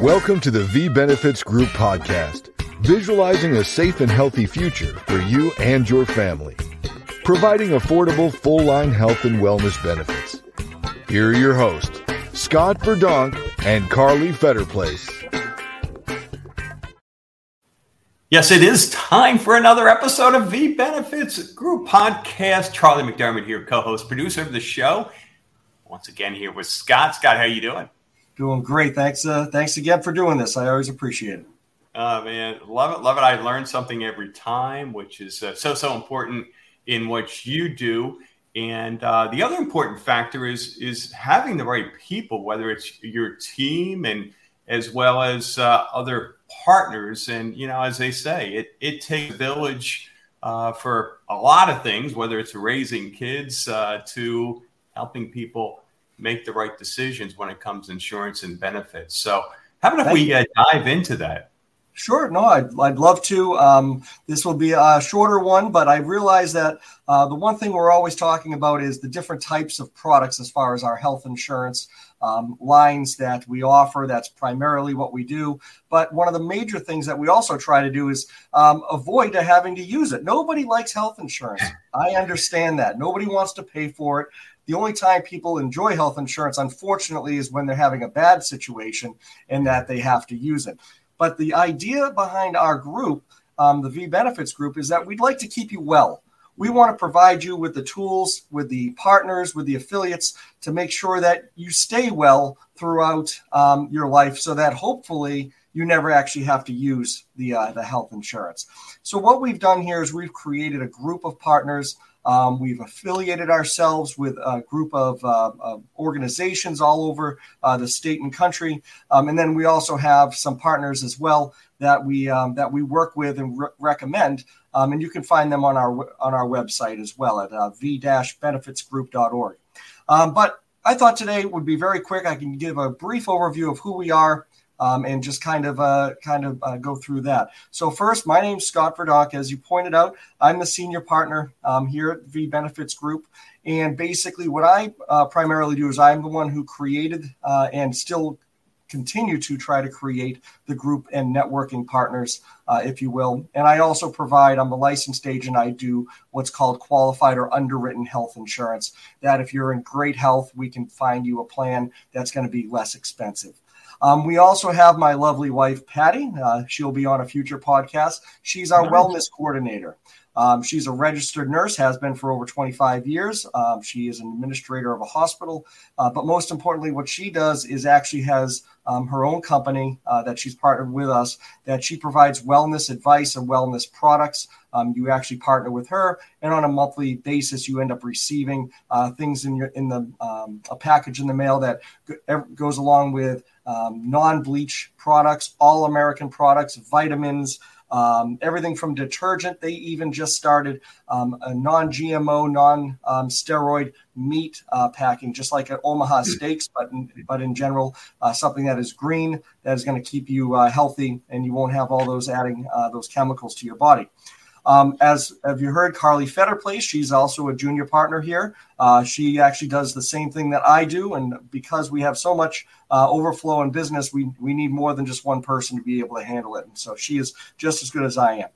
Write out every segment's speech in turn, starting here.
Welcome to the V Benefits Group podcast, visualizing a safe and healthy future for you and your family, providing affordable full line health and wellness benefits. Here are your hosts, Scott Verdonk and Carly Fetterplace. Yes, it is time for another episode of V Benefits Group Podcast. Charlie McDermott here, co-host, producer of the show. Once again here with Scott. Scott, how you doing? Doing great. Thanks. Uh, thanks again for doing this. I always appreciate it. Oh man, love it, love it. I learn something every time, which is uh, so so important in what you do. And uh, the other important factor is is having the right people, whether it's your team and as well as uh, other partners. And you know, as they say, it it takes a village uh, for a lot of things, whether it's raising kids uh, to helping people make the right decisions when it comes to insurance and benefits. So, how about if we uh, dive into that? Sure. No, I'd, I'd love to. Um, this will be a shorter one, but I realize that uh, the one thing we're always talking about is the different types of products as far as our health insurance um, lines that we offer. That's primarily what we do. But one of the major things that we also try to do is um, avoid having to use it. Nobody likes health insurance. I understand that. Nobody wants to pay for it. The only time people enjoy health insurance, unfortunately, is when they're having a bad situation and that they have to use it. But the idea behind our group, um, the V Benefits Group, is that we'd like to keep you well. We want to provide you with the tools, with the partners, with the affiliates to make sure that you stay well throughout um, your life so that hopefully you never actually have to use the, uh, the health insurance. So, what we've done here is we've created a group of partners um, we've affiliated ourselves with a group of uh, uh, organizations all over uh, the state and country, um, and then we also have some partners as well that we um, that we work with and re- recommend. Um, and you can find them on our on our website as well at uh, v-benefitsgroup.org. Um, but I thought today would be very quick. I can give a brief overview of who we are um, and just kind of uh, kind of uh, go through that. So first, my name's Scott Verdock. As you pointed out, I'm the senior partner um, here at V Benefits Group. And basically, what I uh, primarily do is I'm the one who created uh, and still continue to try to create the group and networking partners, uh, if you will. And I also provide, I'm a licensed agent, I do what's called qualified or underwritten health insurance. That if you're in great health, we can find you a plan that's going to be less expensive. Um, we also have my lovely wife, Patty. Uh, she'll be on a future podcast. She's our nice. wellness coordinator. Um, she's a registered nurse, has been for over 25 years. Um, she is an administrator of a hospital. Uh, but most importantly, what she does is actually has um, her own company uh, that she's partnered with us that she provides wellness advice and wellness products. Um, you actually partner with her, and on a monthly basis, you end up receiving uh, things in your in the um, a package in the mail that goes along with um, non-bleach products, all American products, vitamins, um, everything from detergent. They even just started um, a non-GMO, non-steroid um, meat uh, packing, just like at Omaha hmm. Steaks, but in, but in general, uh, something that is green that is going to keep you uh, healthy, and you won't have all those adding uh, those chemicals to your body. Um, as have you heard, Carly Fetterplace, she's also a junior partner here. Uh, she actually does the same thing that I do, and because we have so much uh, overflow in business, we we need more than just one person to be able to handle it. And so she is just as good as I am.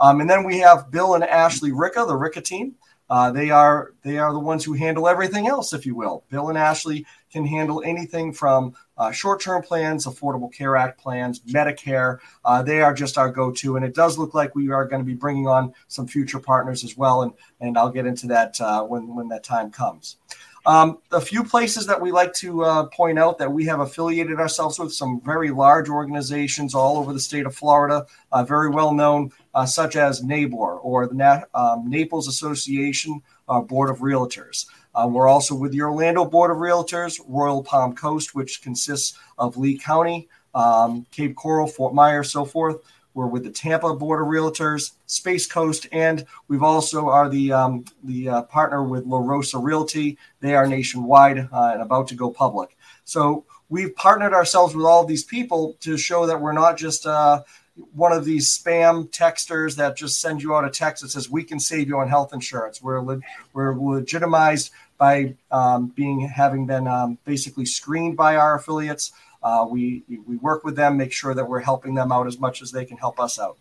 Um, and then we have Bill and Ashley Ricca, the Ricca team. Uh, they are they are the ones who handle everything else, if you will. Bill and Ashley can handle anything from uh, short-term plans, Affordable Care Act plans, Medicare. Uh, they are just our go-to, and it does look like we are going to be bringing on some future partners as well, and and I'll get into that uh, when when that time comes. Um, a few places that we like to uh, point out that we have affiliated ourselves with some very large organizations all over the state of Florida, uh, very well known, uh, such as NABOR or the Nat- um, Naples Association uh, Board of Realtors. Uh, we're also with the Orlando Board of Realtors, Royal Palm Coast, which consists of Lee County, um, Cape Coral, Fort Myers, so forth. We're with the Tampa Board of Realtors, Space Coast, and we've also are the um, the uh, partner with La Rosa Realty. They are nationwide uh, and about to go public. So we've partnered ourselves with all these people to show that we're not just uh, one of these spam texters that just send you out a text that says we can save you on health insurance. We're le- we're legitimized by um, being having been um, basically screened by our affiliates uh, we we work with them, make sure that we're helping them out as much as they can help us out.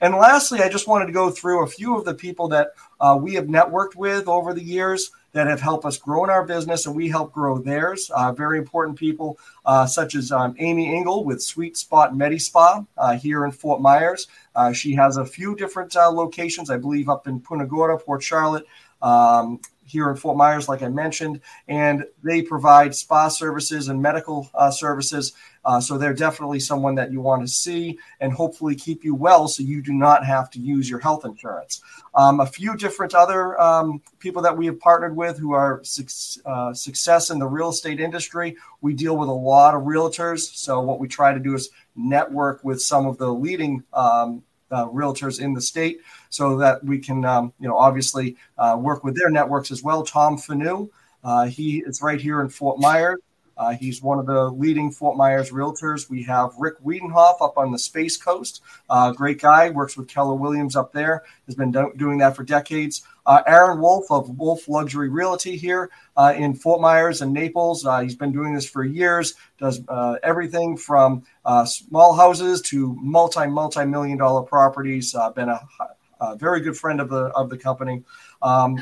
And lastly, I just wanted to go through a few of the people that uh, we have networked with over the years that have helped us grow in our business and we help grow theirs. Uh, very important people, uh, such as um, Amy Engel with Sweet Spot Medi Spa uh, here in Fort Myers. Uh, she has a few different uh, locations, I believe, up in Punta Gorda, Port Charlotte. Um, here in Fort Myers, like I mentioned, and they provide spa services and medical uh, services. Uh, so they're definitely someone that you want to see and hopefully keep you well so you do not have to use your health insurance. Um, a few different other um, people that we have partnered with who are su- uh, success in the real estate industry. We deal with a lot of realtors. So what we try to do is network with some of the leading um, uh, realtors in the state so that we can, um, you know, obviously uh, work with their networks as well. Tom Fanu, uh, he is right here in Fort Myers. Uh, he's one of the leading Fort Myers realtors. We have Rick Wiedenhoff up on the Space Coast. Uh, great guy, works with Keller Williams up there, has been do- doing that for decades. Uh, Aaron Wolf of Wolf Luxury Realty here uh, in Fort Myers and Naples. Uh, he's been doing this for years, does uh, everything from small houses to multi, multi million dollar properties. been a, a, very good friend of the, of the company. Um,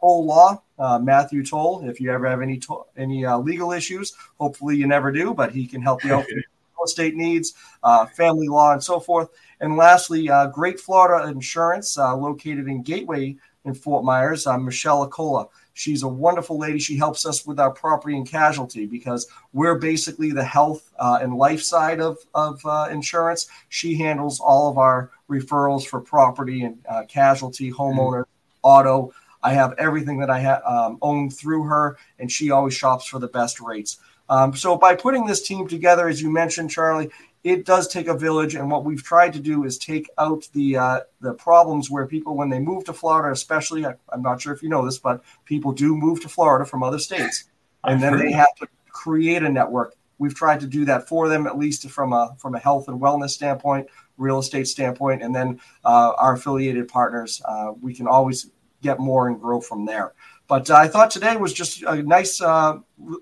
Toll Law, uh, Matthew Toll. If you ever have any to- any uh, legal issues, hopefully you never do, but he can help you out with real estate needs, uh, family law, and so forth. And lastly, uh, Great Florida Insurance, uh, located in Gateway in Fort Myers, uh, Michelle Acola. She's a wonderful lady. She helps us with our property and casualty because we're basically the health and life side of, of insurance. She handles all of our referrals for property and casualty, homeowner, mm-hmm. auto. I have everything that I ha- um, own through her, and she always shops for the best rates. Um, so by putting this team together, as you mentioned, Charlie, it does take a village, and what we've tried to do is take out the uh, the problems where people, when they move to Florida, especially, I, am not sure if you know this, but people do move to Florida from other states, and then they have to create a network. We've tried to do that for them, at least from a from a health and wellness standpoint, real estate standpoint, and then uh, our affiliated partners. Uh, we can always get more and grow from there. But uh, I thought today was just a nice uh,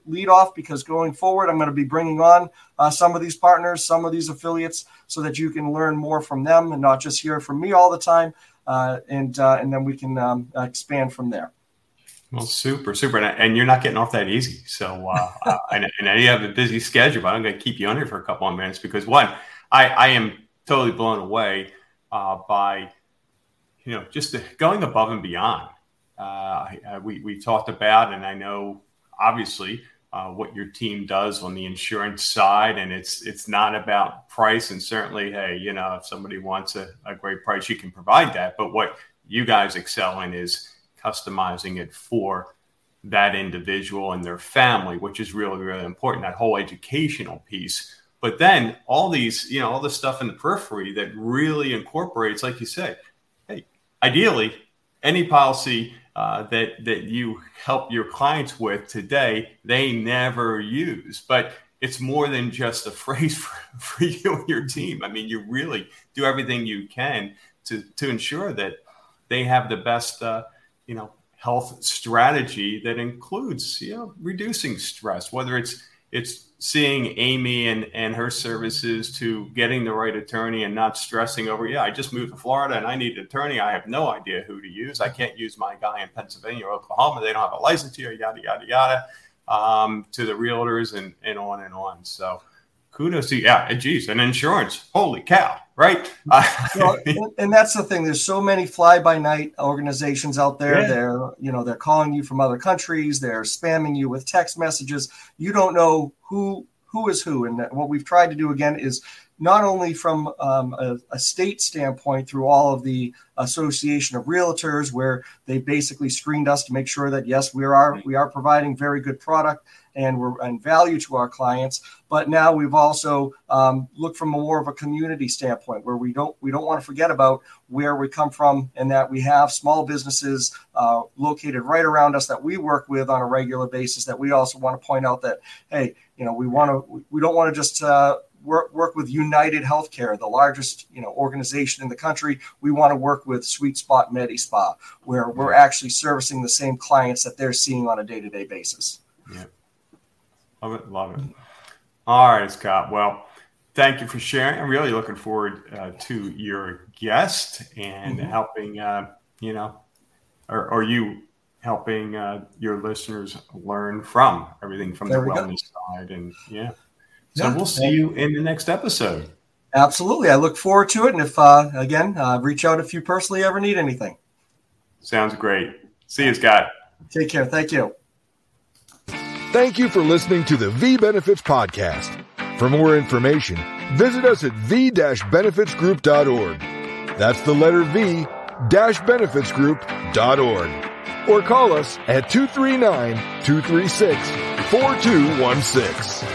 lead off because going forward, I'm going to be bringing on uh, some of these partners, some of these affiliates, so that you can learn more from them and not just hear from me all the time. Uh, and uh, and then we can um, expand from there. Well, super, super, and you're not getting off that easy. So, uh, and, and I have a busy schedule, but I'm going to keep you on here for a couple of minutes because one, I, I am totally blown away by you know, just going above and beyond. Uh, we we talked about, and I know obviously uh, what your team does on the insurance side, and it's it's not about price. And certainly, hey, you know, if somebody wants a, a great price, you can provide that. But what you guys excel in is customizing it for that individual and their family, which is really really important. That whole educational piece. But then all these, you know, all the stuff in the periphery that really incorporates, like you say, ideally, any policy uh, that that you help your clients with today, they never use. But it's more than just a phrase for, for you and your team. I mean, you really do everything you can to to ensure that they have the best, uh, you know, health strategy that includes, you know, reducing stress, whether it's it's seeing Amy and, and her services to getting the right attorney and not stressing over, yeah, I just moved to Florida and I need an attorney. I have no idea who to use. I can't use my guy in Pennsylvania or Oklahoma. They don't have a license here, yada, yada, yada, um, to the realtors and, and on and on. So kudos to, yeah, geez, and insurance. Holy cow right? well, uh, and, and, that's the thing. There's so many fly by night organizations out there. Yeah. They're you know they're calling you from other countries. They're spamming you with text messages. You don't know who who is who. And what we've tried to do again is not only from um, a, a, state standpoint through all of the association of realtors where they basically screened us to make sure that yes we are we are providing very good product and we're and value to our clients. But now we've also um, looked from a more of a community standpoint, where we don't we don't want to forget about where we come from, and that we have small businesses uh, located right around us that we work with on a regular basis. That we also want to point out that hey, you know, we want to we don't want to just uh, work, work with United Healthcare, the largest you know organization in the country. We want to work with Sweet Spot Medi Spa, where we're actually servicing the same clients that they're seeing on a day to day basis. Yeah. Love it. Love it. All right, Scott. Well, thank you for sharing. I'm really looking forward uh, to your guest and mm-hmm. helping, uh, you know, or, or you helping uh, your listeners learn from everything from there the wellness go. side. And yeah, so yeah. we'll see you in the next episode. Absolutely. I look forward to it. And if, uh, again, uh, reach out if you personally ever need anything. Sounds great. See you, Scott. Take care. Thank you. Thank you for listening to the V Benefits Podcast. For more information, visit us at v-benefitsgroup.org. That's the letter V benefitsgroup.org. Or call us at 239 236 4216.